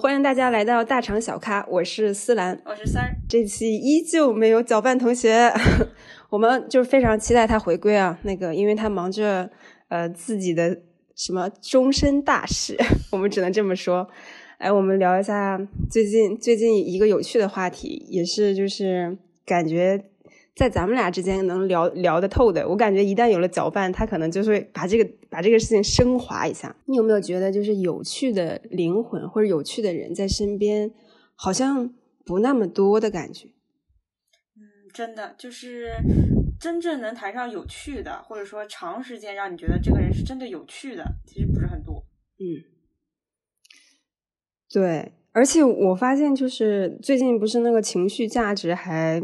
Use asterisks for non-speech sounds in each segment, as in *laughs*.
欢迎大家来到大厂小咖，我是思兰，我是三儿。这期依旧没有搅拌同学，我们就是非常期待他回归啊。那个，因为他忙着呃自己的什么终身大事，*laughs* 我们只能这么说。哎，我们聊一下最近最近一个有趣的话题，也是就是感觉。在咱们俩之间能聊聊得透的，我感觉一旦有了搅拌，他可能就会把这个把这个事情升华一下。你有没有觉得，就是有趣的灵魂或者有趣的人在身边，好像不那么多的感觉？嗯，真的，就是真正能谈上有趣的，或者说长时间让你觉得这个人是真的有趣的，其实不是很多。嗯，对，而且我发现，就是最近不是那个情绪价值还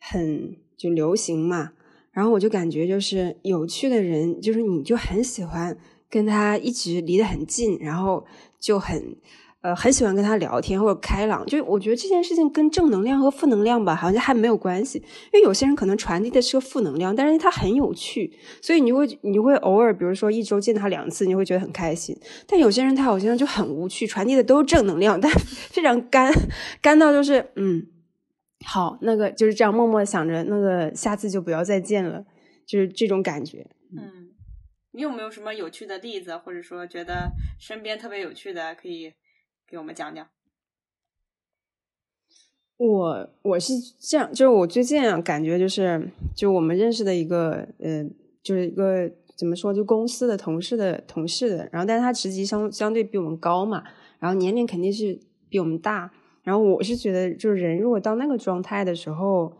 很。就流行嘛，然后我就感觉就是有趣的人，就是你就很喜欢跟他一直离得很近，然后就很呃很喜欢跟他聊天或者开朗。就我觉得这件事情跟正能量和负能量吧，好像还没有关系。因为有些人可能传递的是个负能量，但是他很有趣，所以你会你会偶尔，比如说一周见他两次，你会觉得很开心。但有些人他好像就很无趣，传递的都是正能量，但非常干，干到就是嗯。好，那个就是这样默默想着，那个下次就不要再见了，就是这种感觉。嗯，你有没有什么有趣的例子，或者说觉得身边特别有趣的，可以给我们讲讲？我我是这样，就是我最近啊，感觉就是，就我们认识的一个，呃，就是一个怎么说，就公司的同事的同事的，然后但是他职级相相对比我们高嘛，然后年龄肯定是比我们大。然后我是觉得，就是人如果到那个状态的时候，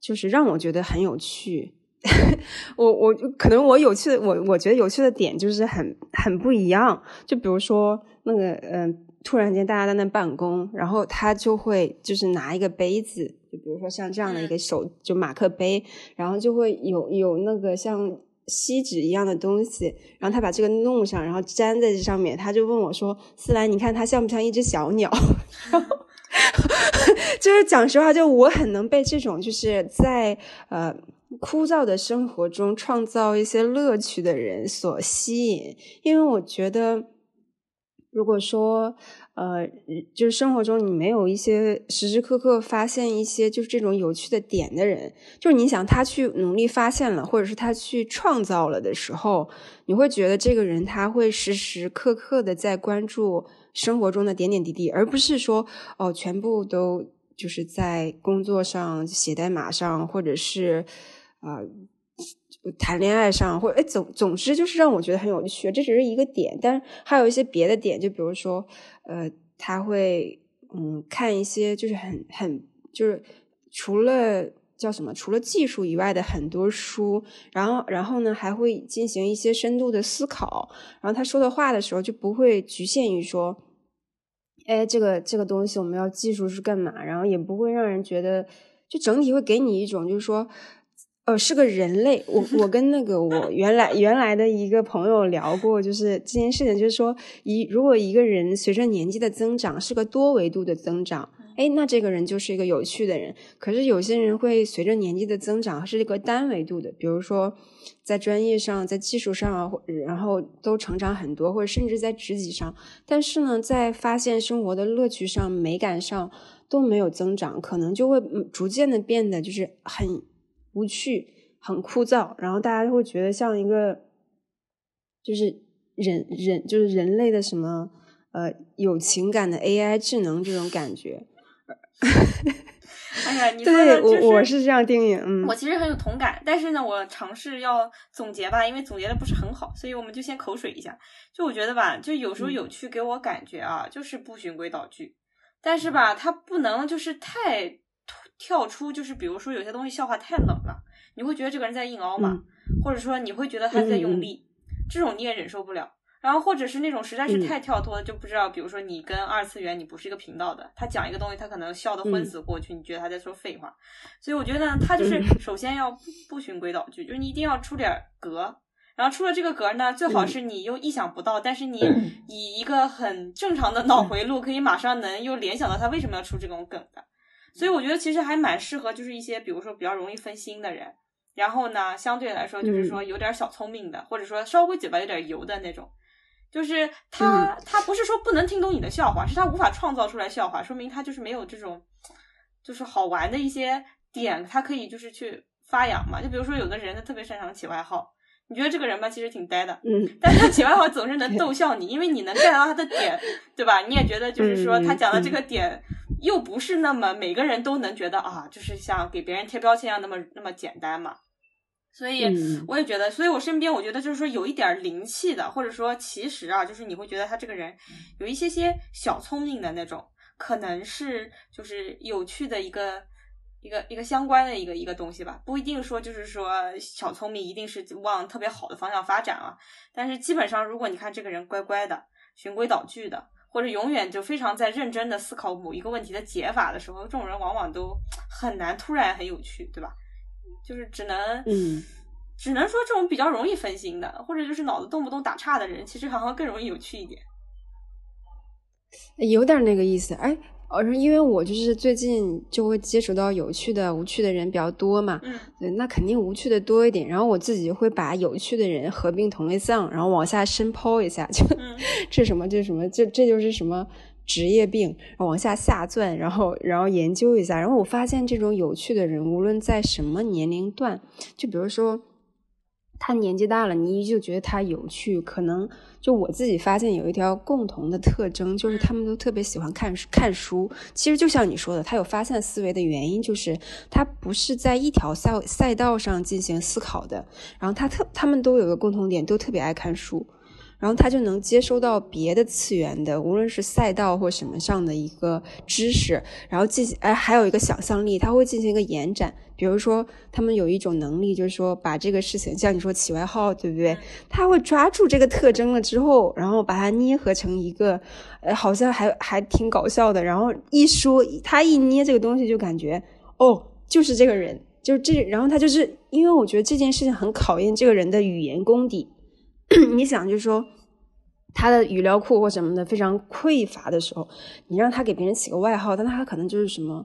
就是让我觉得很有趣。*laughs* 我我可能我有趣的，我我觉得有趣的点就是很很不一样。就比如说那个嗯，突然间大家在那办公，然后他就会就是拿一个杯子，就比如说像这样的一个手就马克杯，然后就会有有那个像锡纸一样的东西，然后他把这个弄上，然后粘在这上面，他就问我说：“思兰，你看它像不像一只小鸟？”然后。*laughs* 就是讲实话，就我很能被这种就是在呃枯燥的生活中创造一些乐趣的人所吸引，因为我觉得，如果说呃就是生活中你没有一些时时刻刻发现一些就是这种有趣的点的人，就是你想他去努力发现了，或者是他去创造了的时候，你会觉得这个人他会时时刻刻的在关注。生活中的点点滴滴，而不是说哦，全部都就是在工作上、写代码上，或者是啊谈恋爱上，或哎总总之就是让我觉得很有趣。这只是一个点，但是还有一些别的点，就比如说呃，他会嗯看一些就是很很就是除了。叫什么？除了技术以外的很多书，然后，然后呢，还会进行一些深度的思考。然后他说的话的时候，就不会局限于说，哎，这个这个东西我们要技术是干嘛？然后也不会让人觉得，就整体会给你一种就是说，呃，是个人类。我我跟那个我 *laughs* 原来原来的一个朋友聊过，就是这件事情，就是说，一如果一个人随着年纪的增长，是个多维度的增长。哎，那这个人就是一个有趣的人。可是有些人会随着年纪的增长是一个单维度的，比如说在专业上、在技术上，然后都成长很多，或者甚至在职级上，但是呢，在发现生活的乐趣上、美感上都没有增长，可能就会逐渐的变得就是很无趣、很枯燥，然后大家就会觉得像一个就是人人就是人类的什么呃有情感的 AI 智能这种感觉。哎呀，*laughs* 你说的就是我是这样定义，嗯，我其实很有同感，但是呢，我尝试要总结吧，因为总结的不是很好，所以我们就先口水一下。就我觉得吧，就有时候有趣给我感觉啊，就是不循规蹈矩，但是吧，它不能就是太跳出，就是比如说有些东西笑话太冷了，你会觉得这个人在硬凹嘛，或者说你会觉得他在用力，这种你也忍受不了。然后或者是那种实在是太跳脱，就不知道，比如说你跟二次元你不是一个频道的，他讲一个东西，他可能笑得昏死过去，你觉得他在说废话。所以我觉得他就是首先要不循规蹈矩，就是你一定要出点格，然后出了这个格呢，最好是你又意想不到，但是你以一个很正常的脑回路，可以马上能又联想到他为什么要出这种梗的。所以我觉得其实还蛮适合，就是一些比如说比较容易分心的人，然后呢相对来说就是说有点小聪明的，或者说稍微嘴巴有点油的那种。就是他他不是说不能听懂你的笑话，是他无法创造出来笑话，说明他就是没有这种就是好玩的一些点，他可以就是去发扬嘛。就比如说有的人他特别擅长起外号。你觉得这个人吧，其实挺呆的，嗯，但是他起外号总是能 *laughs* 逗笑你，因为你能 get 到他的点，对吧？你也觉得就是说他讲的这个点又不是那么每个人都能觉得啊，就是像给别人贴标签一样那么那么简单嘛。所以我也觉得，所以我身边我觉得就是说有一点灵气的，或者说其实啊，就是你会觉得他这个人有一些些小聪明的那种，可能是就是有趣的一个。一个一个相关的一个一个东西吧，不一定说就是说小聪明一定是往特别好的方向发展啊。但是基本上，如果你看这个人乖乖的、循规蹈矩的，或者永远就非常在认真的思考某一个问题的解法的时候，这种人往往都很难突然很有趣，对吧？就是只能，嗯，只能说这种比较容易分心的，或者就是脑子动不动打岔的人，其实好像更容易有趣一点。有点那个意思，哎。哦，因为我就是最近就会接触到有趣的、无趣的人比较多嘛，嗯，对，那肯定无趣的多一点。然后我自己会把有趣的人合并同类项，然后往下深剖一下，就 *laughs* 这什么这什么，这这就是什么职业病，往下下钻，然后然后研究一下。然后我发现这种有趣的人，无论在什么年龄段，就比如说。他年纪大了，你依旧觉得他有趣。可能就我自己发现有一条共同的特征，就是他们都特别喜欢看看书。其实就像你说的，他有发散思维的原因，就是他不是在一条赛赛道上进行思考的。然后他特他们都有个共同点，都特别爱看书。然后他就能接收到别的次元的，无论是赛道或什么上的一个知识，然后进行哎，还有一个想象力，他会进行一个延展。比如说，他们有一种能力，就是说把这个事情，像你说起外号，对不对？他会抓住这个特征了之后，然后把它捏合成一个，呃，好像还还挺搞笑的。然后一说他一捏这个东西，就感觉哦，就是这个人，就是这。然后他就是因为我觉得这件事情很考验这个人的语言功底。*coughs* 你想，就是说他的语料库或什么的非常匮乏的时候，你让他给别人起个外号，但他可能就是什么，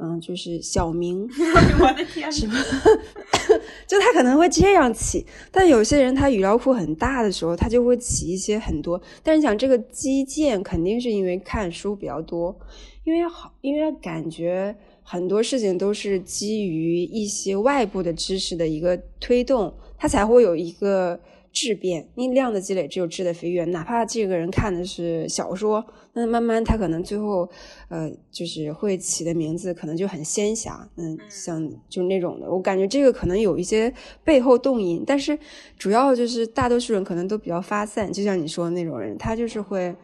嗯，就是小明，*laughs* 我的天，什么，*laughs* 就他可能会这样起。但有些人他语料库很大的时候，他就会起一些很多。但是讲这个基建，肯定是因为看书比较多，因为好，因为感觉很多事情都是基于一些外部的知识的一个推动，他才会有一个。质变，因为量的积累只有质的飞跃。哪怕这个人看的是小说，那慢慢他可能最后，呃，就是会起的名字可能就很仙侠，嗯，像就那种的。我感觉这个可能有一些背后动因，但是主要就是大多数人可能都比较发散，就像你说的那种人，他就是会，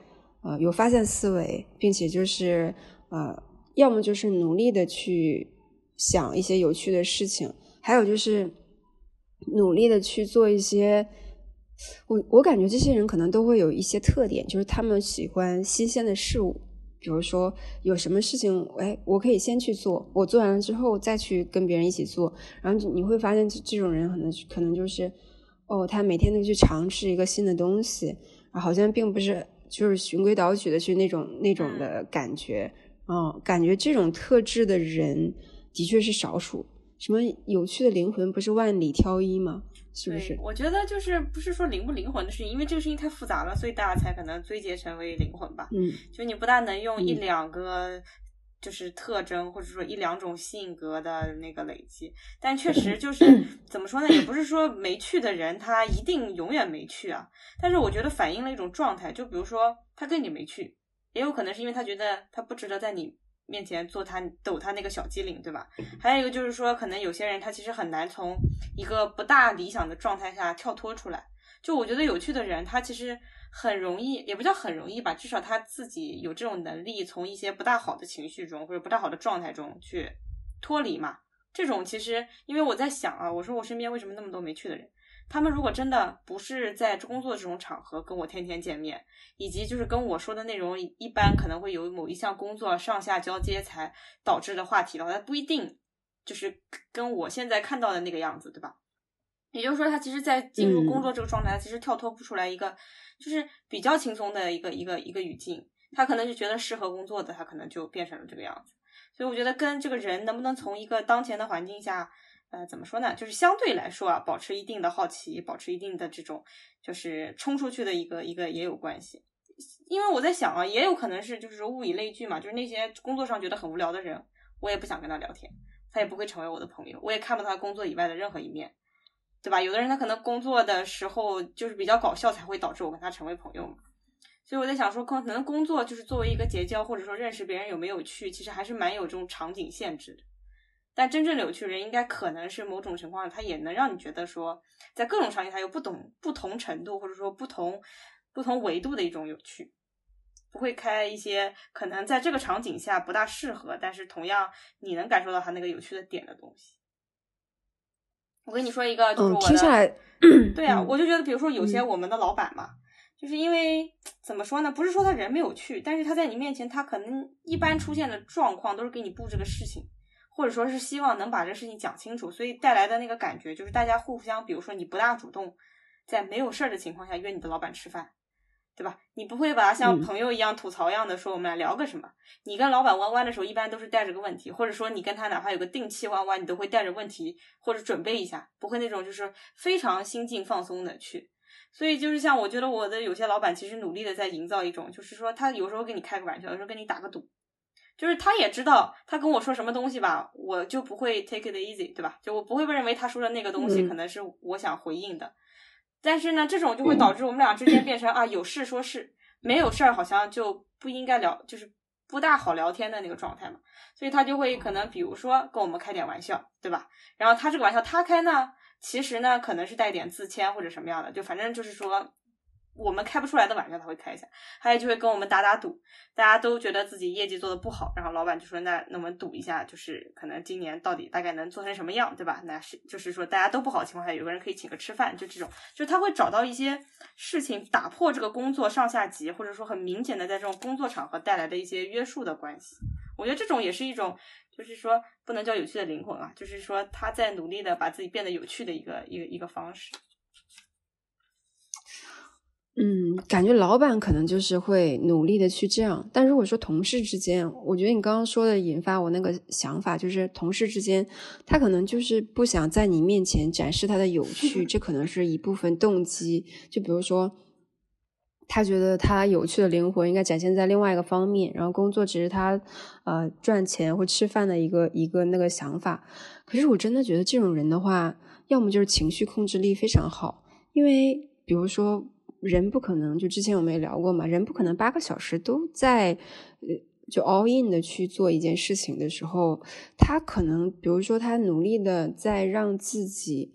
呃，有发散思维，并且就是呃，要么就是努力的去想一些有趣的事情，还有就是努力的去做一些。我我感觉这些人可能都会有一些特点，就是他们喜欢新鲜的事物，比如说有什么事情，哎，我可以先去做，我做完了之后再去跟别人一起做，然后你会发现这这种人可能可能就是，哦，他每天都去尝试一个新的东西，好像并不是就是循规蹈矩的去那种那种的感觉，嗯，感觉这种特质的人的确是少数。什么有趣的灵魂不是万里挑一吗？是不是？我觉得就是不是说灵不灵魂的事情，因为这个事情太复杂了，所以大家才可能归结成为灵魂吧。嗯，就你不大能用一两个就是特征，或者说一两种性格的那个累积，但确实就是怎么说呢？也不是说没去的人他一定永远没去啊。但是我觉得反映了一种状态，就比如说他跟你没去，也有可能是因为他觉得他不值得在你。面前做他抖他那个小机灵，对吧？还有一个就是说，可能有些人他其实很难从一个不大理想的状态下跳脱出来。就我觉得有趣的人，他其实很容易，也不叫很容易吧，至少他自己有这种能力，从一些不大好的情绪中或者不大好的状态中去脱离嘛。这种其实，因为我在想啊，我说我身边为什么那么多没趣的人？他们如果真的不是在工作这种场合跟我天天见面，以及就是跟我说的内容一般可能会有某一项工作上下交接才导致的话题的话，他不一定就是跟我现在看到的那个样子，对吧？也就是说，他其实，在进入工作这个状态，他其实跳脱不出来一个就是比较轻松的一个一个一个语境，他可能就觉得适合工作的，他可能就变成了这个样子。所以我觉得跟这个人能不能从一个当前的环境下。呃，怎么说呢？就是相对来说啊，保持一定的好奇，保持一定的这种，就是冲出去的一个一个也有关系。因为我在想啊，也有可能是就是物以类聚嘛，就是那些工作上觉得很无聊的人，我也不想跟他聊天，他也不会成为我的朋友，我也看不到他工作以外的任何一面，对吧？有的人他可能工作的时候就是比较搞笑，才会导致我跟他成为朋友嘛。所以我在想说，可能工作就是作为一个结交或者说认识别人有没有趣，其实还是蛮有这种场景限制的。但真正有趣的人，应该可能是某种情况，他也能让你觉得说，在各种场景他有不懂不同程度或者说不同不同维度的一种有趣，不会开一些可能在这个场景下不大适合，但是同样你能感受到他那个有趣的点的东西。我跟你说一个，就是我听下来，*clears throat* 对啊，我就觉得，比如说有些我们的老板嘛，就是因为怎么说呢？不是说他人没有趣，但是他在你面前，他可能一般出现的状况都是给你布置个事情。或者说是希望能把这事情讲清楚，所以带来的那个感觉就是大家互相，比如说你不大主动，在没有事儿的情况下约你的老板吃饭，对吧？你不会把他像朋友一样吐槽一样的说我们俩聊个什么？你跟老板弯弯的时候，一般都是带着个问题，或者说你跟他哪怕有个定期弯弯，你都会带着问题或者准备一下，不会那种就是非常心境放松的去。所以就是像我觉得我的有些老板其实努力的在营造一种，就是说他有时候跟你开个玩笑，有时候跟你打个赌。就是他也知道，他跟我说什么东西吧，我就不会 take it easy，对吧？就我不会认为他说的那个东西可能是我想回应的。但是呢，这种就会导致我们俩之间变成啊，有事说事，没有事儿好像就不应该聊，就是不大好聊天的那个状态嘛。所以他就会可能比如说跟我们开点玩笑，对吧？然后他这个玩笑他开呢，其实呢可能是带点自谦或者什么样的，就反正就是说。我们开不出来的玩笑他会开一下，还有就会跟我们打打赌，大家都觉得自己业绩做的不好，然后老板就说那那我们赌一下，就是可能今年到底大概能做成什么样，对吧？那是就是说大家都不好的情况下，有个人可以请个吃饭，就这种，就他会找到一些事情打破这个工作上下级，或者说很明显的在这种工作场合带来的一些约束的关系。我觉得这种也是一种，就是说不能叫有趣的灵魂啊，就是说他在努力的把自己变得有趣的一个一个一个方式。嗯，感觉老板可能就是会努力的去这样，但如果说同事之间，我觉得你刚刚说的引发我那个想法，就是同事之间，他可能就是不想在你面前展示他的有趣，*laughs* 这可能是一部分动机。就比如说，他觉得他有趣的灵魂应该展现在另外一个方面，然后工作只是他呃赚钱或吃饭的一个一个那个想法。可是我真的觉得这种人的话，要么就是情绪控制力非常好，因为比如说。人不可能，就之前我们也聊过嘛，人不可能八个小时都在，呃，就 all in 的去做一件事情的时候，他可能，比如说他努力的在让自己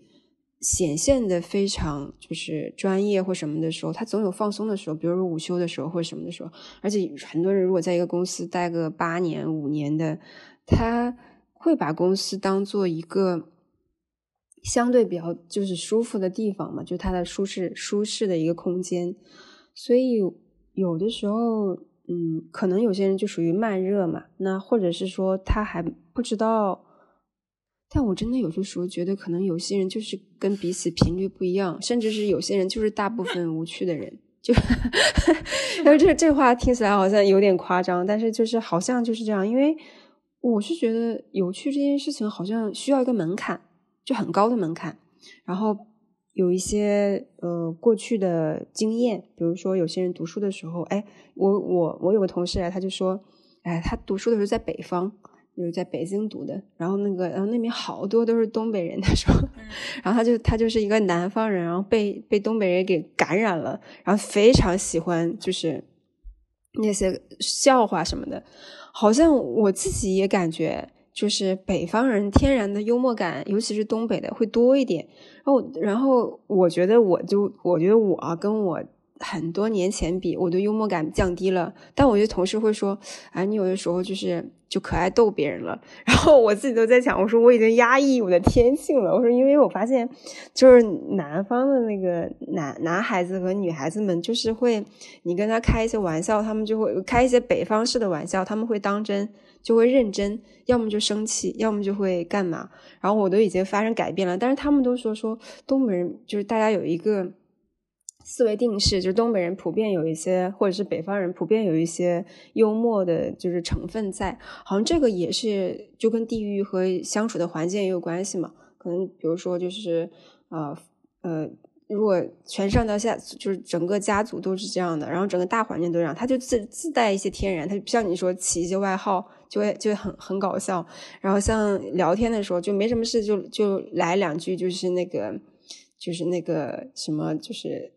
显现的非常就是专业或什么的时候，他总有放松的时候，比如说午休的时候或什么的时候，而且很多人如果在一个公司待个八年五年的，他会把公司当做一个。相对比较就是舒服的地方嘛，就它的舒适舒适的一个空间，所以有的时候，嗯，可能有些人就属于慢热嘛，那或者是说他还不知道，但我真的有些时候觉得，可能有些人就是跟彼此频率不一样，甚至是有些人就是大部分无趣的人，就，*laughs* 因为这这话听起来好像有点夸张，但是就是好像就是这样，因为我是觉得有趣这件事情好像需要一个门槛。就很高的门槛，然后有一些呃过去的经验，比如说有些人读书的时候，哎，我我我有个同事啊，他就说，哎，他读书的时候在北方，就是在北京读的，然后那个然后那边好多都是东北人，他说，*laughs* 然后他就他就是一个南方人，然后被被东北人给感染了，然后非常喜欢就是那些笑话什么的，好像我自己也感觉。就是北方人天然的幽默感，尤其是东北的会多一点。然后，然后我觉得我就我觉得我跟我很多年前比，我的幽默感降低了。但我觉得同事会说：“哎，你有的时候就是就可爱逗别人了。*laughs* ”然后我自己都在想，我说我已经压抑我的天性了。我说，因为我发现就是南方的那个男男孩子和女孩子们，就是会你跟他开一些玩笑，他们就会开一些北方式的玩笑，他们会当真。就会认真，要么就生气，要么就会干嘛。然后我都已经发生改变了，但是他们都说说东北人就是大家有一个思维定式，就是东北人普遍有一些，或者是北方人普遍有一些幽默的，就是成分在。好像这个也是就跟地域和相处的环境也有关系嘛。可能比如说就是呃呃，如果全上到下就是整个家族都是这样的，然后整个大环境都这样，他就自自带一些天然，他就像你说起一些外号，就会就很很搞笑。然后像聊天的时候，就没什么事就就来两句，就是那个就是那个什么，就是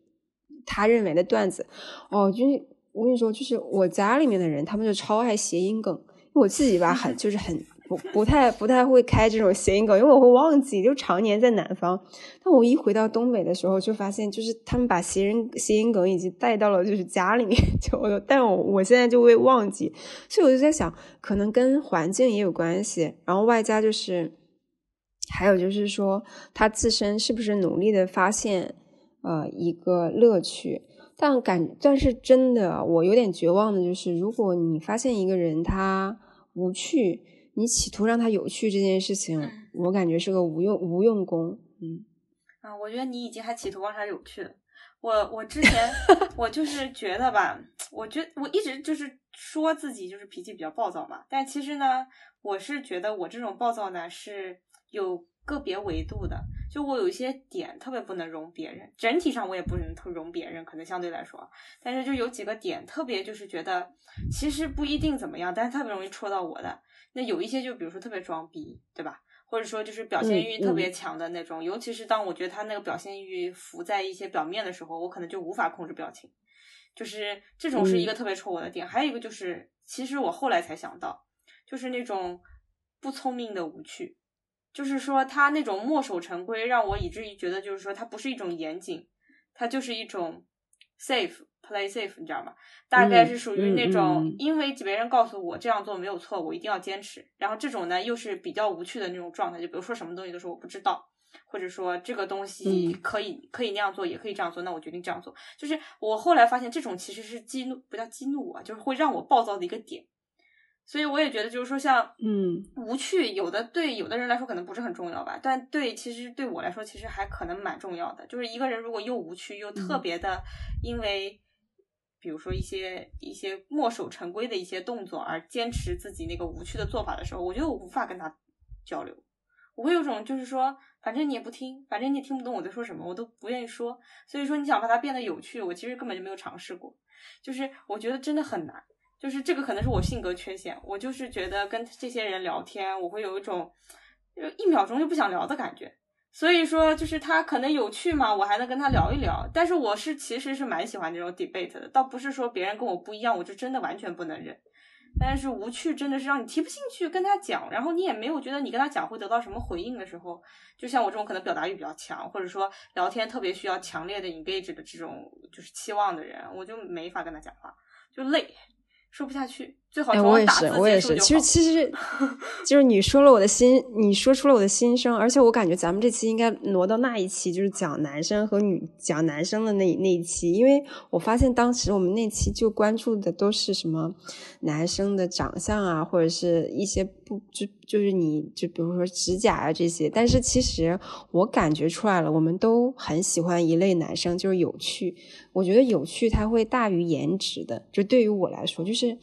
他认为的段子。哦，就是我跟你说，就是我家里面的人，他们就超爱谐音梗。我自己吧，很就是很不不太不太会开这种谐音梗，因为我会忘记，就常年在南方。但我一回到东北的时候，就发现就是他们把谐音谐音梗已经带到了就是家里面，*laughs* 就但我我现在就会忘记，所以我就在想，可能跟环境也有关系，然后外加就是还有就是说他自身是不是努力的发现呃一个乐趣。但感但是真的，我有点绝望的就是，如果你发现一个人他无趣，你企图让他有趣这件事情，我感觉是个无用无用功。嗯，啊，我觉得你已经还企图让他有趣了。我我之前 *laughs* 我就是觉得吧，我觉我一直就是说自己就是脾气比较暴躁嘛，但其实呢，我是觉得我这种暴躁呢是有个别维度的。就我有一些点特别不能容别人，整体上我也不能特容别人，可能相对来说，但是就有几个点特别就是觉得其实不一定怎么样，但是特别容易戳到我的。那有一些就比如说特别装逼，对吧？或者说就是表现欲特别强的那种，尤其是当我觉得他那个表现欲浮在一些表面的时候，我可能就无法控制表情，就是这种是一个特别戳我的点。还有一个就是，其实我后来才想到，就是那种不聪明的无趣。就是说，他那种墨守成规，让我以至于觉得，就是说，它不是一种严谨，它就是一种 safe play safe，你知道吗？大概是属于那种，因为别人告诉我这样做没有错，我一定要坚持。然后这种呢，又是比较无趣的那种状态，就比如说什么东西都是我不知道，或者说这个东西可以可以那样做，也可以这样做，那我决定这样做。就是我后来发现，这种其实是激怒，不叫激怒我，就是会让我暴躁的一个点。所以我也觉得，就是说，像嗯，无趣，有的对有的人来说可能不是很重要吧，但对，其实对我来说，其实还可能蛮重要的。就是一个人如果又无趣又特别的，因为比如说一些一些墨守成规的一些动作而坚持自己那个无趣的做法的时候，我觉得我无法跟他交流。我会有种就是说，反正你也不听，反正你也听不懂我在说什么，我都不愿意说。所以说，你想把它变得有趣，我其实根本就没有尝试过。就是我觉得真的很难。就是这个可能是我性格缺陷，我就是觉得跟这些人聊天，我会有一种就一秒钟就不想聊的感觉。所以说，就是他可能有趣嘛，我还能跟他聊一聊。但是我是其实是蛮喜欢这种 debate 的，倒不是说别人跟我不一样，我就真的完全不能忍。但是无趣真的是让你提不进去跟他讲，然后你也没有觉得你跟他讲会得到什么回应的时候，就像我这种可能表达欲比较强，或者说聊天特别需要强烈的 engage 的这种就是期望的人，我就没法跟他讲话，就累。说不下去，最好我也是，我也是。其实，其实 *laughs* 就是你说了我的心，你说出了我的心声。而且，我感觉咱们这期应该挪到那一期，就是讲男生和女讲男生的那那一期。因为我发现当时我们那期就关注的都是什么男生的长相啊，或者是一些不就就是你就比如说指甲啊这些。但是，其实我感觉出来了，我们都很喜欢一类男生，就是有趣。我觉得有趣，它会大于颜值的。就对于我来说，就是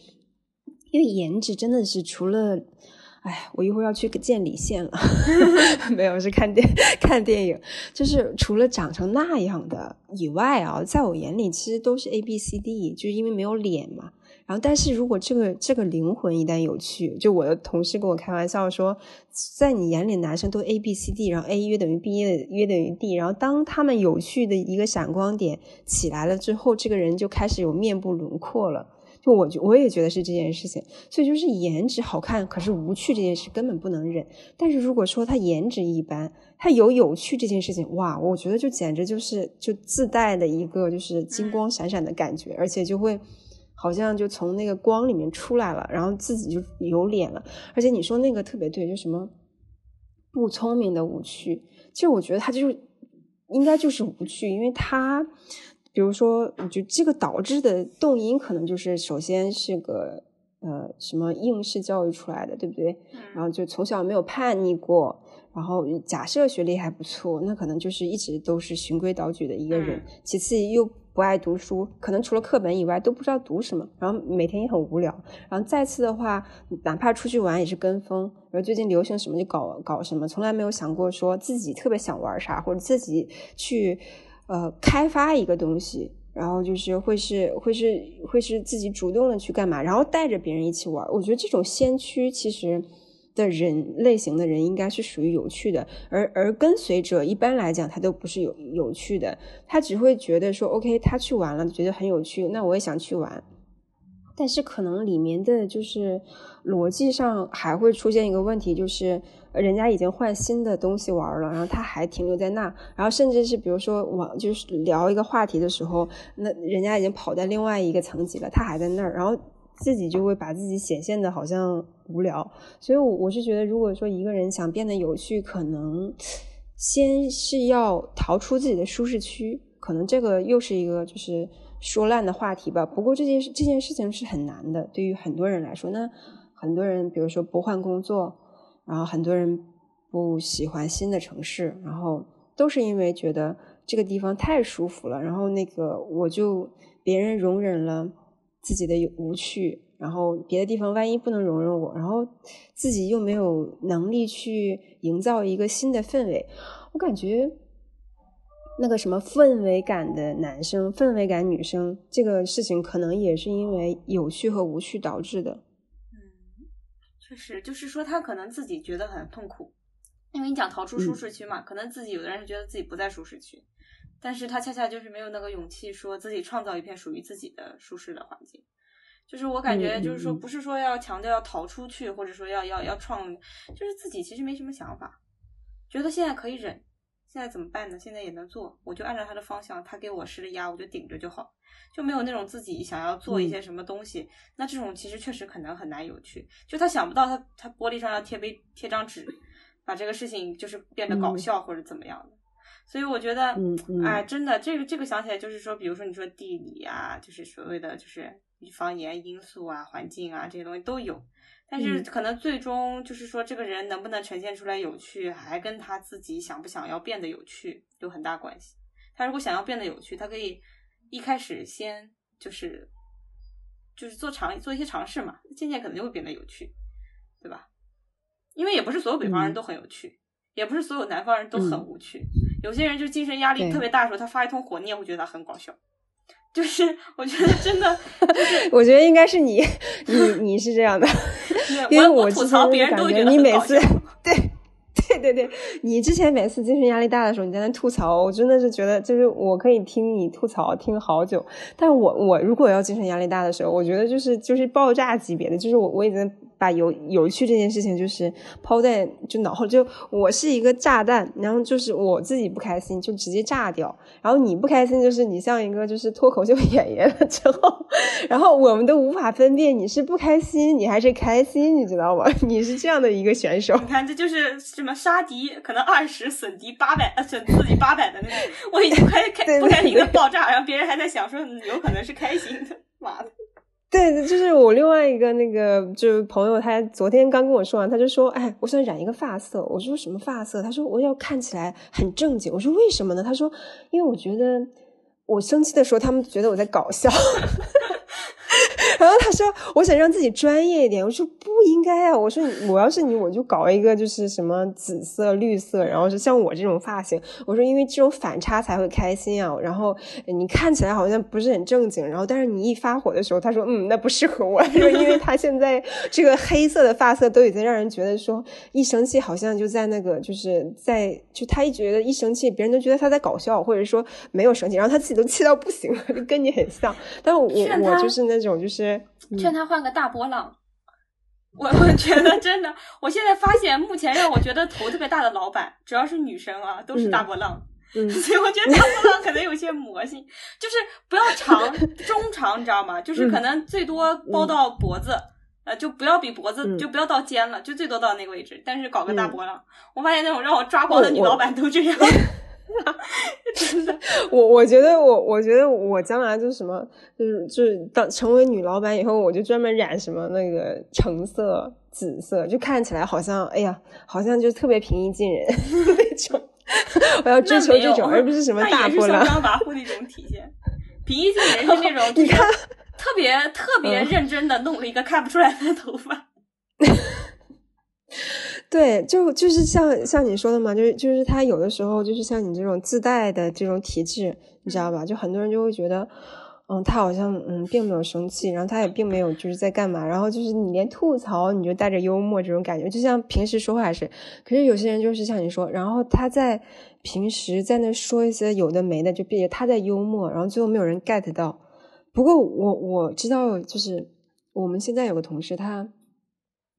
因为颜值真的是除了，哎，我一会儿要去见李现了，*laughs* 没有是看电看电影，就是除了长成那样的以外啊，在我眼里其实都是 A B C D，就是因为没有脸嘛。然后，但是如果这个这个灵魂一旦有趣，就我的同事跟我开玩笑说，在你眼里男生都 A B C D，然后 A 约等于 B 约等于 D，然后当他们有趣的一个闪光点起来了之后，这个人就开始有面部轮廓了。就我觉我也觉得是这件事情，所以就是颜值好看，可是无趣这件事根本不能忍。但是如果说他颜值一般，他有有趣这件事情，哇，我觉得就简直就是就自带的一个就是金光闪闪的感觉，而且就会。好像就从那个光里面出来了，然后自己就有脸了。而且你说那个特别对，就什么不聪明的无趣，其实我觉得他就是应该就是无趣，因为他比如说，就这个导致的动因可能就是首先是个呃什么应试教育出来的，对不对？然后就从小没有叛逆过，然后假设学历还不错，那可能就是一直都是循规蹈矩的一个人。其次又。不爱读书，可能除了课本以外都不知道读什么，然后每天也很无聊。然后再次的话，哪怕出去玩也是跟风，然后最近流行什么就搞搞什么，从来没有想过说自己特别想玩啥，或者自己去呃开发一个东西。然后就是会是会是会是自己主动的去干嘛，然后带着别人一起玩。我觉得这种先驱其实的人类型的人应该是属于有趣的，而而跟随者一般来讲他都不是有有趣的，他只会觉得说 OK，他去玩了，觉得很有趣，那我也想去玩。但是可能里面的就是逻辑上还会出现一个问题，就是人家已经换新的东西玩了，然后他还停留在那，然后甚至是比如说往就是聊一个话题的时候，那人家已经跑在另外一个层级了，他还在那儿，然后自己就会把自己显现的好像无聊。所以，我我是觉得，如果说一个人想变得有趣，可能先是要逃出自己的舒适区，可能这个又是一个就是。说烂的话题吧，不过这件这件事情是很难的，对于很多人来说，那很多人比如说不换工作，然后很多人不喜欢新的城市，然后都是因为觉得这个地方太舒服了，然后那个我就别人容忍了自己的无趣，然后别的地方万一不能容忍我，然后自己又没有能力去营造一个新的氛围，我感觉。那个什么氛围感的男生，氛围感女生，这个事情可能也是因为有趣和无趣导致的。嗯，确实，就是说他可能自己觉得很痛苦，因为你讲逃出舒适区嘛，可能自己有的人是觉得自己不在舒适区，但是他恰恰就是没有那个勇气，说自己创造一片属于自己的舒适的环境。就是我感觉，就是说不是说要强调要逃出去，或者说要要要创，就是自己其实没什么想法，觉得现在可以忍。现在怎么办呢？现在也能做，我就按照他的方向，他给我施的压，我就顶着就好，就没有那种自己想要做一些什么东西。那这种其实确实可能很难有趣，就他想不到他他玻璃上要贴杯贴张纸，把这个事情就是变得搞笑或者怎么样的。所以我觉得，哎，真的这个这个想起来就是说，比如说你说地理啊，就是所谓的就是方言因素啊、环境啊这些东西都有。但是可能最终就是说，这个人能不能呈现出来有趣，还跟他自己想不想要变得有趣有很大关系。他如果想要变得有趣，他可以一开始先就是就是做尝做一些尝试嘛，渐渐可能就会变得有趣，对吧？因为也不是所有北方人都很有趣，也不是所有南方人都很无趣。有些人就精神压力特别大的时候，他发一通火，你也会觉得他很搞笑。就是我觉得真的，*laughs* 我觉得应该是你，你你是这样的，*laughs* 因为我吐槽别人都觉得你每次 *laughs* 对对对对，你之前每次精神压力大的时候，你在那吐槽，我真的是觉得就是我可以听你吐槽听好久，但我我如果要精神压力大的时候，我觉得就是就是爆炸级别的，就是我我已经。把有有趣这件事情就是抛在就脑后，就我是一个炸弹，然后就是我自己不开心就直接炸掉，然后你不开心就是你像一个就是脱口秀演员了之后，*laughs* 然后我们都无法分辨你是不开心你还是开心，你知道吗？*laughs* 你是这样的一个选手。你看这就是什么杀敌可能二十损敌八百，损自己八百的那种，我已经快开不开心的爆炸，然后别人还在想说有可能是开心的，妈的。对，就是我另外一个那个就是朋友，他昨天刚跟我说完，他就说：“哎，我想染一个发色。”我说：“什么发色？”他说：“我要看起来很正经。”我说：“为什么呢？”他说：“因为我觉得我生气的时候，他们觉得我在搞笑。”然后他说：“我想让自己专业一点。”我说：“不应该啊！”我说：“我要是你，我就搞一个就是什么紫色、绿色，然后是像我这种发型。”我说：“因为这种反差才会开心啊！”然后你看起来好像不是很正经，然后但是你一发火的时候，他说：“嗯，那不适合我。”因为因为他现在这个黑色的发色都已经让人觉得说，一生气好像就在那个就是在就他一觉得一生气，别人都觉得他在搞笑，或者说没有生气，然后他自己都气到不行了，就跟你很像。但我我就是那种就是。劝他换个大波浪，我我觉得真的，我现在发现，目前让我觉得头特别大的老板，只要是女生啊，都是大波浪，*laughs* 所以我觉得大波浪可能有些魔性，就是不要长，*laughs* 中长，你知道吗？就是可能最多包到脖子，呃，就不要比脖子，就不要到肩了，就最多到那个位置，但是搞个大波浪，我发现那种让我抓狂的女老板都这样。*laughs* 真的，我我觉得我我觉得我将来就是什么，就是就是当成为女老板以后，我就专门染什么那个橙色、紫色，就看起来好像哎呀，好像就特别平易近人 *laughs* 那种。我要追求这种，而不是什么大波浪。张跋扈的一种体现。平易近人是那种，*laughs* 你看，特别特别认真的弄了一个看不出来的头发。对，就就是像像你说的嘛，就是就是他有的时候就是像你这种自带的这种体质，你知道吧？就很多人就会觉得，嗯，他好像嗯并没有生气，然后他也并没有就是在干嘛，然后就是你连吐槽你就带着幽默这种感觉，就像平时说话是。可是有些人就是像你说，然后他在平时在那说一些有的没的，就毕竟他在幽默，然后最后没有人 get 到。不过我我知道，就是我们现在有个同事他。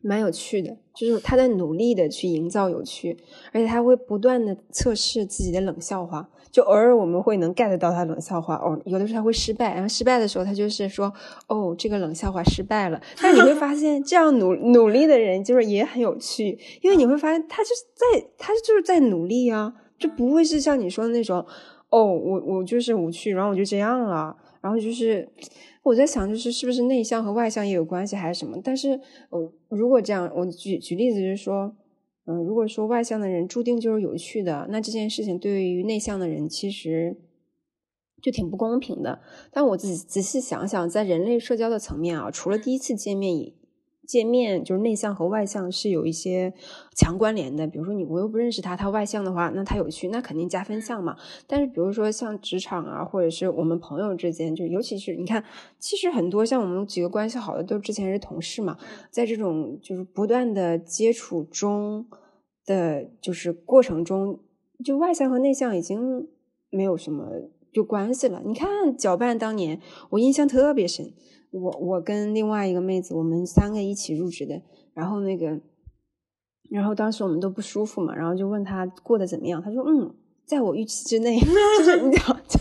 蛮有趣的，就是他在努力的去营造有趣，而且他会不断的测试自己的冷笑话。就偶尔我们会能 get 到他冷笑话，哦，有的时候他会失败，然后失败的时候他就是说，哦，这个冷笑话失败了。但你会发现，这样努努力的人就是也很有趣，因为你会发现他就是在他就是在努力啊，就不会是像你说的那种，哦，我我就是无趣，然后我就这样了，然后就是。我在想，就是是不是内向和外向也有关系，还是什么？但是，呃，如果这样，我举举例子就是说，嗯，如果说外向的人注定就是有趣的，那这件事情对于内向的人其实就挺不公平的。但我仔仔细想想，在人类社交的层面啊，除了第一次见面以见面就是内向和外向是有一些强关联的，比如说你我又不认识他，他外向的话，那他有趣，那肯定加分项嘛。但是比如说像职场啊，或者是我们朋友之间，就尤其是你看，其实很多像我们几个关系好的，都之前是同事嘛，在这种就是不断的接触中的就是过程中，就外向和内向已经没有什么就关系了。你看搅拌当年，我印象特别深。我我跟另外一个妹子，我们三个一起入职的，然后那个，然后当时我们都不舒服嘛，然后就问他过得怎么样，他说嗯，在我预期之内，*laughs* 就是你知道，*laughs* 就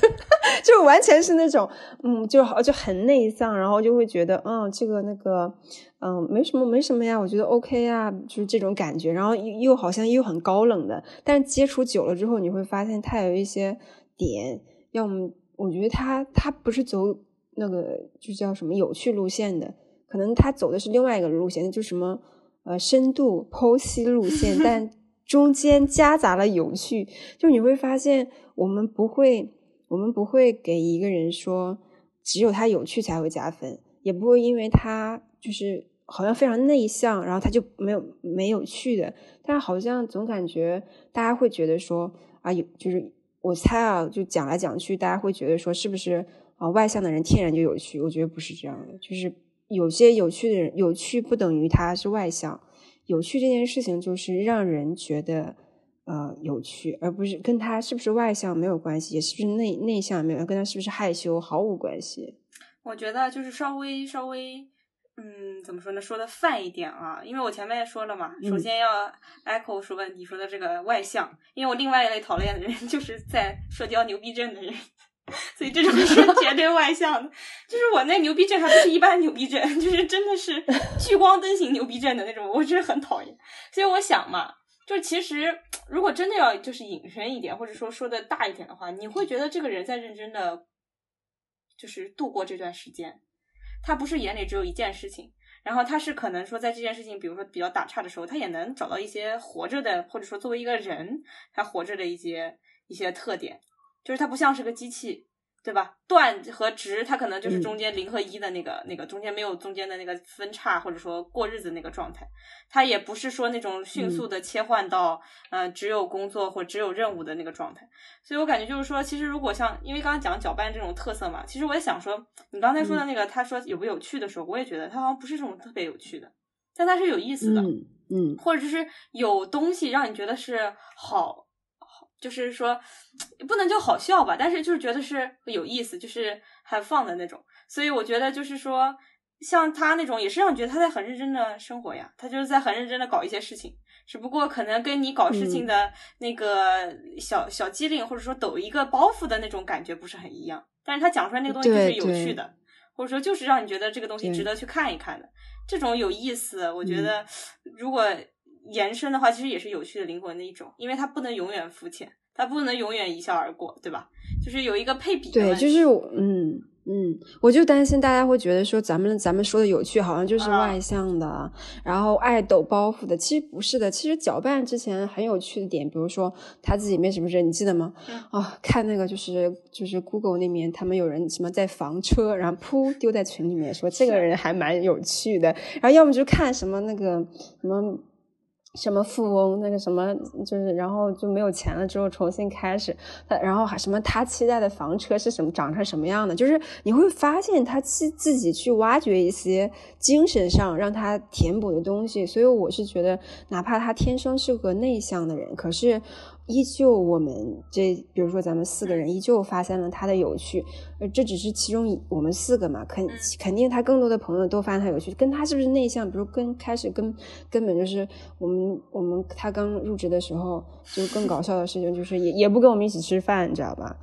就完全是那种嗯，就好就很内向，然后就会觉得嗯，这个那个嗯，没什么没什么呀，我觉得 OK 啊，就是这种感觉，然后又又好像又很高冷的，但是接触久了之后，你会发现他有一些点，要么我觉得他他不是走。那个就叫什么有趣路线的，可能他走的是另外一个路线，就什么呃深度剖析路线，但 *laughs* 中间夹杂了有趣。就你会发现，我们不会，我们不会给一个人说只有他有趣才会加分，也不会因为他就是好像非常内向，然后他就没有没有趣的。但好像总感觉大家会觉得说啊，有就是我猜啊，就讲来讲去，大家会觉得说是不是？啊，外向的人天然就有趣，我觉得不是这样的。就是有些有趣的人，有趣不等于他是外向。有趣这件事情就是让人觉得呃有趣，而不是跟他是不是外向没有关系，也是不是内内向没有，跟他是不是害羞毫无关系。我觉得就是稍微稍微，嗯，怎么说呢？说的泛一点啊，因为我前面也说了嘛，首先要 echo 说问你说的这个外向，因为我另外一类讨厌的人 *laughs* 就是在社交牛逼症的人。所以这种是 *laughs* 绝对外向的，就是我那牛逼症还不是一般牛逼症，就是真的是聚光灯型牛逼症的那种，我真的很讨厌。所以我想嘛，就是其实如果真的要就是隐身一点，或者说说的大一点的话，你会觉得这个人在认真的，就是度过这段时间，他不是眼里只有一件事情，然后他是可能说在这件事情，比如说比较打岔的时候，他也能找到一些活着的，或者说作为一个人他活着的一些一些特点。就是它不像是个机器，对吧？断和直，它可能就是中间零和一的那个那个中间没有中间的那个分叉，或者说过日子那个状态。它也不是说那种迅速的切换到嗯只有工作或只有任务的那个状态。所以我感觉就是说，其实如果像因为刚刚讲搅拌这种特色嘛，其实我也想说，你刚才说的那个他说有不有趣的时候，我也觉得他好像不是这种特别有趣的，但它是有意思的，嗯，或者就是有东西让你觉得是好。就是说，不能叫好笑吧，但是就是觉得是有意思，就是很放的那种。所以我觉得就是说，像他那种也是让你觉得他在很认真的生活呀，他就是在很认真的搞一些事情。只不过可能跟你搞事情的那个小小机灵，或者说抖一个包袱的那种感觉不是很一样。但是他讲出来那个东西就是有趣的，或者说就是让你觉得这个东西值得去看一看的。这种有意思，我觉得如果。延伸的话，其实也是有趣的灵魂的一种，因为它不能永远肤浅，它不能永远一笑而过，对吧？就是有一个配比。对，就是嗯嗯，我就担心大家会觉得说咱们咱们说的有趣，好像就是外向的，然后爱抖包袱的。其实不是的，其实搅拌之前很有趣的点，比如说他自己没什么人，你记得吗？啊，看那个就是就是 Google 那边他们有人什么在房车，然后噗丢在群里面说这个人还蛮有趣的。然后要么就看什么那个什么。什么富翁那个什么就是，然后就没有钱了之后重新开始，他然后还什么他期待的房车是什么长成什么样的，就是你会发现他自自己去挖掘一些精神上让他填补的东西，所以我是觉得，哪怕他天生是个内向的人，可是。依旧，我们这比如说咱们四个人依旧发现了他的有趣，呃，这只是其中我们四个嘛，肯肯定他更多的朋友都发现他有趣，跟他是不是内向，比如跟开始跟根本就是我们我们他刚入职的时候，就更搞笑的事情就是也也不跟我们一起吃饭，你知道吧？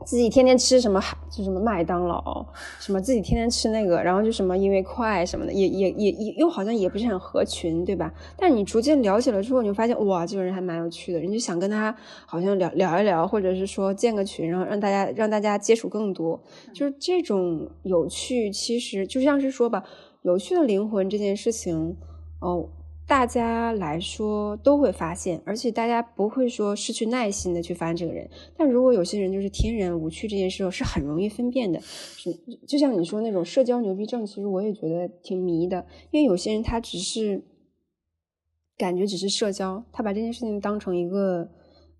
嗯。自己天天吃什么就什么麦当劳，什么自己天天吃那个，然后就什么因为快什么的，也也也也又好像也不是很合群，对吧？但你逐渐了解了之后，你就发现哇，这个人还蛮有趣的，你就想跟他好像聊聊一聊，或者是说建个群，然后让大家让大家接触更多，就是这种有趣，其实就像是说吧，有趣的灵魂这件事情，哦。大家来说都会发现，而且大家不会说失去耐心的去发现这个人。但如果有些人就是天然无趣，这件事是很容易分辨的。是就像你说那种社交牛逼症，其实我也觉得挺迷的。因为有些人他只是感觉只是社交，他把这件事情当成一个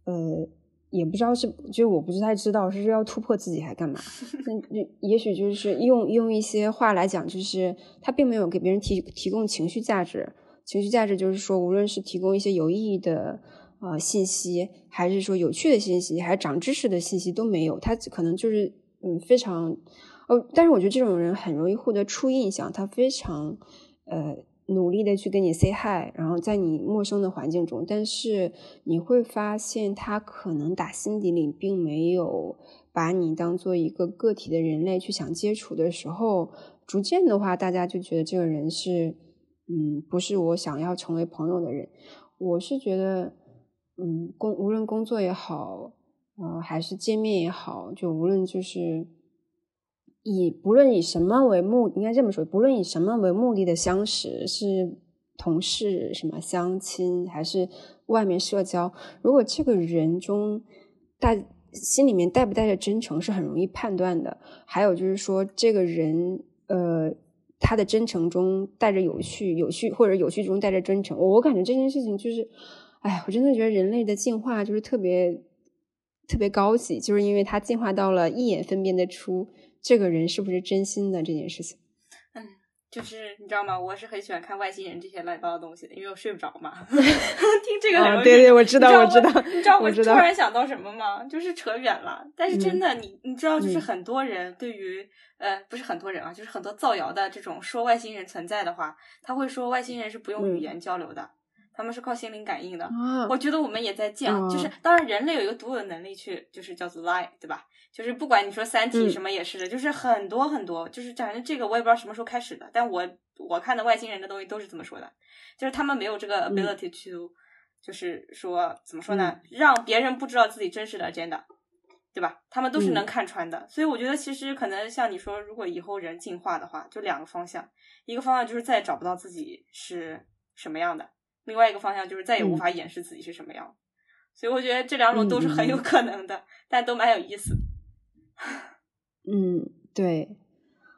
呃，也不知道是，就我不太知道是要突破自己还干嘛。*laughs* 那也许就是用用一些话来讲，就是他并没有给别人提提供情绪价值。情绪价值就是说，无论是提供一些有意义的呃信息，还是说有趣的信息，还是长知识的信息都没有，他可能就是嗯非常哦，但是我觉得这种人很容易获得初印象，他非常呃努力的去跟你 say hi，然后在你陌生的环境中，但是你会发现他可能打心底里并没有把你当做一个个体的人类去想接触的时候，逐渐的话，大家就觉得这个人是。嗯，不是我想要成为朋友的人。我是觉得，嗯，工无论工作也好，呃，还是见面也好，就无论就是以不论以什么为目，应该这么说，不论以什么为目的的相识，是同事、什么相亲，还是外面社交，如果这个人中带心里面带不带着真诚，是很容易判断的。还有就是说，这个人，呃。他的真诚中带着有趣，有趣或者有趣中带着真诚。我感觉这件事情就是，哎，我真的觉得人类的进化就是特别特别高级，就是因为他进化到了一眼分辨得出这个人是不是真心的这件事情。嗯，就是你知道吗？我是很喜欢看外星人这些乱七八糟东西的，因为我睡不着嘛。*laughs* 听这个，对对，我知道，我知道，你知道我突然想到什么吗？就是扯远了，但是真的，你你知道，就是很多人对于。呃，不是很多人啊，就是很多造谣的这种说外星人存在的话，他会说外星人是不用语言交流的，他们是靠心灵感应的。我觉得我们也在降，就是当然人类有一个独有的能力去，就是叫做 lie，对吧？就是不管你说三体什么也是的，就是很多很多，就是反正这个我也不知道什么时候开始的，但我我看的外星人的东西都是这么说的，就是他们没有这个 ability to，就是说怎么说呢，让别人不知道自己真实的 agenda。对吧？他们都是能看穿的，所以我觉得其实可能像你说，如果以后人进化的话，就两个方向，一个方向就是再也找不到自己是什么样的，另外一个方向就是再也无法掩饰自己是什么样。所以我觉得这两种都是很有可能的，但都蛮有意思。*laughs* 嗯，对，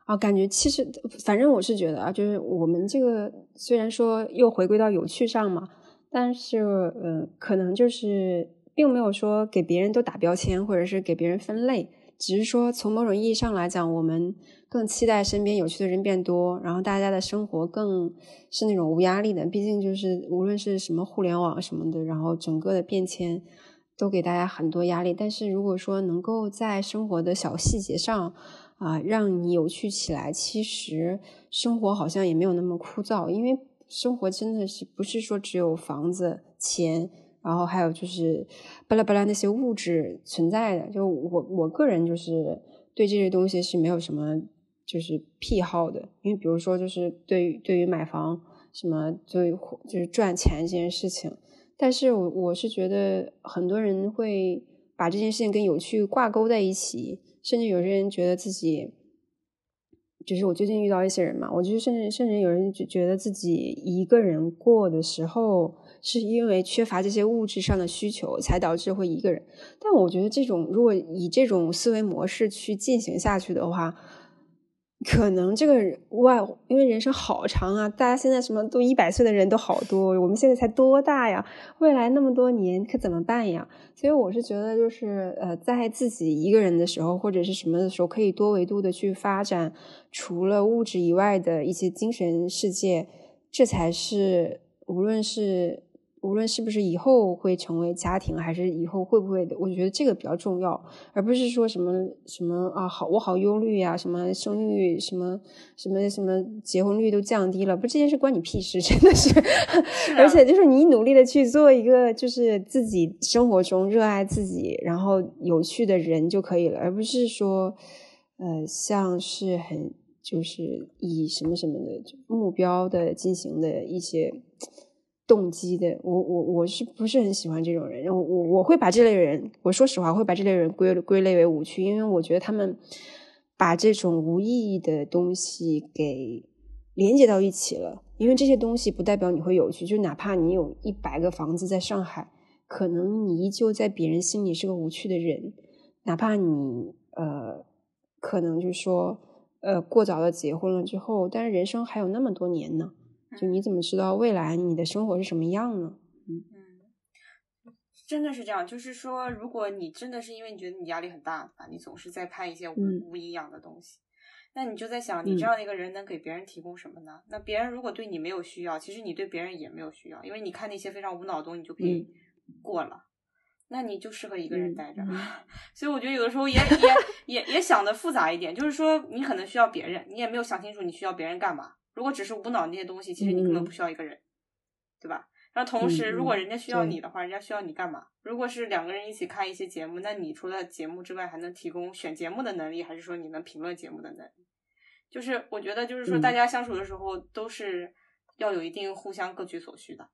啊，感觉其实反正我是觉得啊，就是我们这个虽然说又回归到有趣上嘛，但是嗯，可能就是。并没有说给别人都打标签，或者是给别人分类，只是说从某种意义上来讲，我们更期待身边有趣的人变多，然后大家的生活更是那种无压力的。毕竟就是无论是什么互联网什么的，然后整个的变迁都给大家很多压力。但是如果说能够在生活的小细节上啊，让你有趣起来，其实生活好像也没有那么枯燥。因为生活真的是不是说只有房子、钱。然后还有就是巴拉巴拉那些物质存在的，就我我个人就是对这些东西是没有什么就是癖好的，因为比如说就是对于对于买房什么就就是赚钱这件事情，但是我我是觉得很多人会把这件事情跟有趣挂钩在一起，甚至有些人觉得自己，就是我最近遇到一些人嘛，我就甚至甚至有人就觉得自己一个人过的时候，是因为缺乏这些物质上的需求，才导致会一个人。但我觉得这种如果以这种思维模式去进行下去的话，可能这个外，因为人生好长啊，大家现在什么都一百岁的人都好多，我们现在才多大呀？未来那么多年可怎么办呀？所以我是觉得，就是呃，在自己一个人的时候，或者是什么的时候，可以多维度的去发展，除了物质以外的一些精神世界，这才是无论是。无论是不是以后会成为家庭，还是以后会不会的，我觉得这个比较重要，而不是说什么什么啊，好我好忧虑呀，什么生育，什么什么什么结婚率都降低了，不这件事关你屁事，*laughs* 真的是。而且就是你努力的去做一个，就是自己生活中热爱自己，然后有趣的人就可以了，而不是说，呃，像是很就是以什么什么的目标的进行的一些。动机的，我我我是不是很喜欢这种人？我我我会把这类人，我说实话会把这类人归归类为无趣，因为我觉得他们把这种无意义的东西给连接到一起了。因为这些东西不代表你会有趣，就哪怕你有一百个房子在上海，可能你依旧在别人心里是个无趣的人。哪怕你呃，可能就是说呃过早的结婚了之后，但是人生还有那么多年呢。就你怎么知道未来你的生活是什么样呢？嗯嗯，真的是这样。就是说，如果你真的是因为你觉得你压力很大啊，你总是在看一些无无营养的东西，那你就在想，你这样的一个人能给别人提供什么呢？那别人如果对你没有需要，其实你对别人也没有需要，因为你看那些非常无脑的东西，你就可以过了。那你就适合一个人待着。*laughs* 所以我觉得有的时候也也也也想的复杂一点，就是说你可能需要别人，你也没有想清楚你需要别人干嘛。如果只是无脑那些东西，其实你根本不需要一个人，对吧？然后同时，如果人家需要你的话，人家需要你干嘛？如果是两个人一起看一些节目，那你除了节目之外，还能提供选节目的能力，还是说你能评论节目的能力？就是我觉得，就是说大家相处的时候都是要有一定互相各取所需的。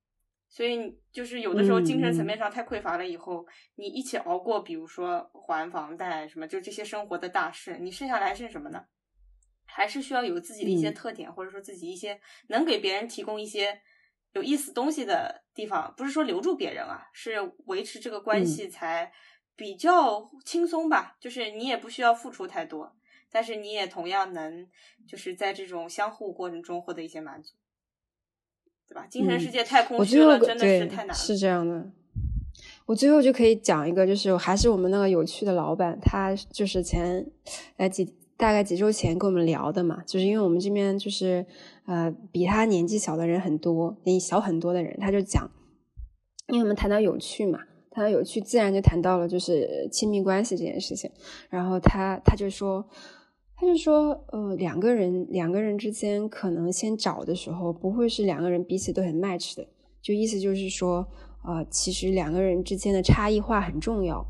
所以就是有的时候精神层面上太匮乏了以后，你一起熬过，比如说还房贷什么，就这些生活的大事，你剩下来剩什么呢？还是需要有自己的一些特点，或者说自己一些能给别人提供一些有意思东西的地方。不是说留住别人啊，是维持这个关系才比较轻松吧。就是你也不需要付出太多，但是你也同样能就是在这种相互过程中获得一些满足，对吧？精神世界太空虚了，真的是太难了。是这样的。我最后就可以讲一个，就是还是我们那个有趣的老板，他就是前来几。大概几周前跟我们聊的嘛，就是因为我们这边就是呃比他年纪小的人很多，比小很多的人，他就讲，因为我们谈到有趣嘛，谈到有趣，自然就谈到了就是亲密关系这件事情。然后他他就说，他就说，呃，两个人两个人之间可能先找的时候，不会是两个人彼此都很 match 的，就意思就是说，呃，其实两个人之间的差异化很重要。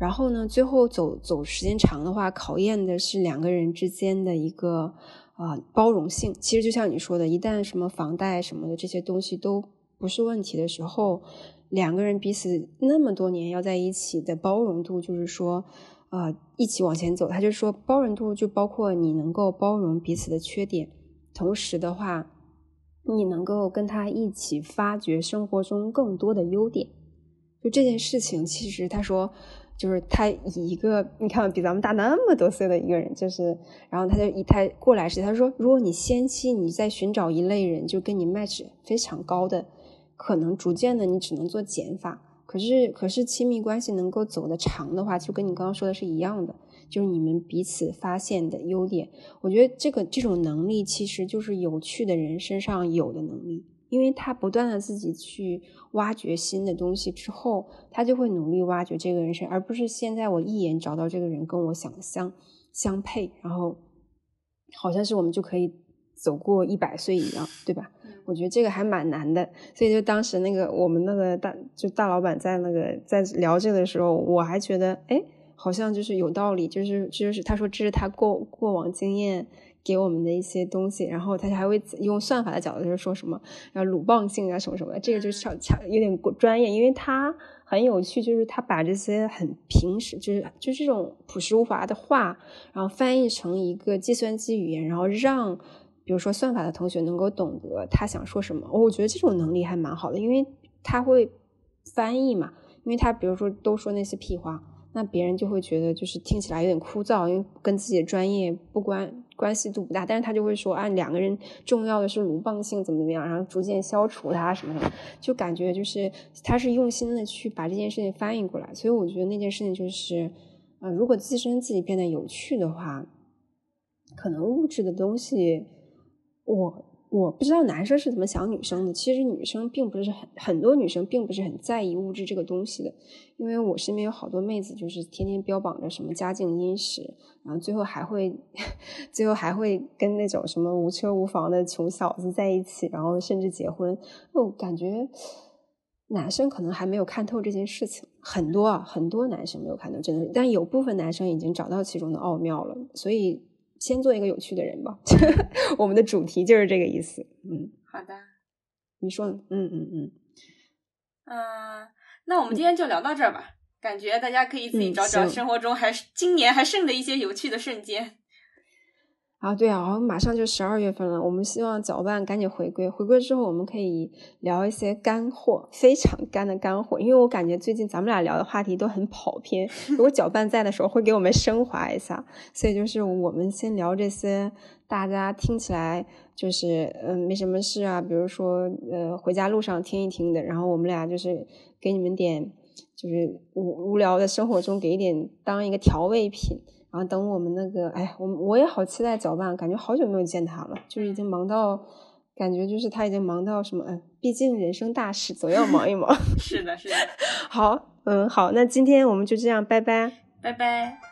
然后呢，最后走走时间长的话，考验的是两个人之间的一个啊包容性。其实就像你说的，一旦什么房贷什么的这些东西都不是问题的时候，两个人彼此那么多年要在一起的包容度，就是说啊一起往前走。他就说包容度就包括你能够包容彼此的缺点，同时的话，你能够跟他一起发掘生活中更多的优点。就这件事情，其实他说。就是他以一个你看比咱们大那么多岁的一个人，就是，然后他就以他过来时，他说，如果你先期你在寻找一类人，就跟你 match 非常高的，可能逐渐的你只能做减法。可是，可是亲密关系能够走得长的话，就跟你刚刚说的是一样的，就是你们彼此发现的优点。我觉得这个这种能力其实就是有趣的人身上有的能力。因为他不断的自己去挖掘新的东西之后，他就会努力挖掘这个人生，而不是现在我一眼找到这个人跟我想相相配，然后好像是我们就可以走过一百岁一样，对吧？我觉得这个还蛮难的，所以就当时那个我们那个大就大老板在那个在聊这个的时候，我还觉得哎，好像就是有道理，就是就是他说这是他过过往经验给我们的一些东西，然后他还会用算法的角度就是说什么，然后鲁棒性啊什么什么的，这个就超超有点专业，因为他很有趣，就是他把这些很平时就是就这种朴实无华的话，然后翻译成一个计算机语言，然后让比如说算法的同学能够懂得他想说什么。我觉得这种能力还蛮好的，因为他会翻译嘛，因为他比如说都说那些屁话。那别人就会觉得就是听起来有点枯燥，因为跟自己的专业不关关系度不大。但是他就会说啊，两个人重要的是鲁棒性怎么怎么样，然后逐渐消除它什么什么，就感觉就是他是用心的去把这件事情翻译过来。所以我觉得那件事情就是，呃，如果自身自己变得有趣的话，可能物质的东西我。我不知道男生是怎么想女生的，其实女生并不是很很多女生并不是很在意物质这个东西的，因为我身边有好多妹子就是天天标榜着什么家境殷实，然后最后还会 *laughs* 最后还会跟那种什么无车无房的穷小子在一起，然后甚至结婚。我感觉男生可能还没有看透这件事情，很多啊很多男生没有看透，真的，但有部分男生已经找到其中的奥妙了，所以。先做一个有趣的人吧，*laughs* 我们的主题就是这个意思。嗯，好的，你说，嗯嗯嗯，嗯，那我们今天就聊到这儿吧。感觉大家可以自己找找生活中还今年还剩的一些有趣的瞬间。啊，对啊，马上就十二月份了，我们希望搅拌赶紧回归。回归之后，我们可以聊一些干货，*laughs* 非常干的干货。因为我感觉最近咱们俩聊的话题都很跑偏，如果搅拌在的时候，会给我们升华一下。所以就是我们先聊这些，大家听起来就是嗯没什么事啊，比如说呃回家路上听一听的。然后我们俩就是给你们点，就是无无聊的生活中给一点当一个调味品。然后等我们那个，哎，我我也好期待搅拌，感觉好久没有见他了，就是已经忙到，感觉就是他已经忙到什么，嗯，毕竟人生大事总要忙一忙。*laughs* 是的，是的。*laughs* 好，嗯，好，那今天我们就这样，拜拜，拜拜。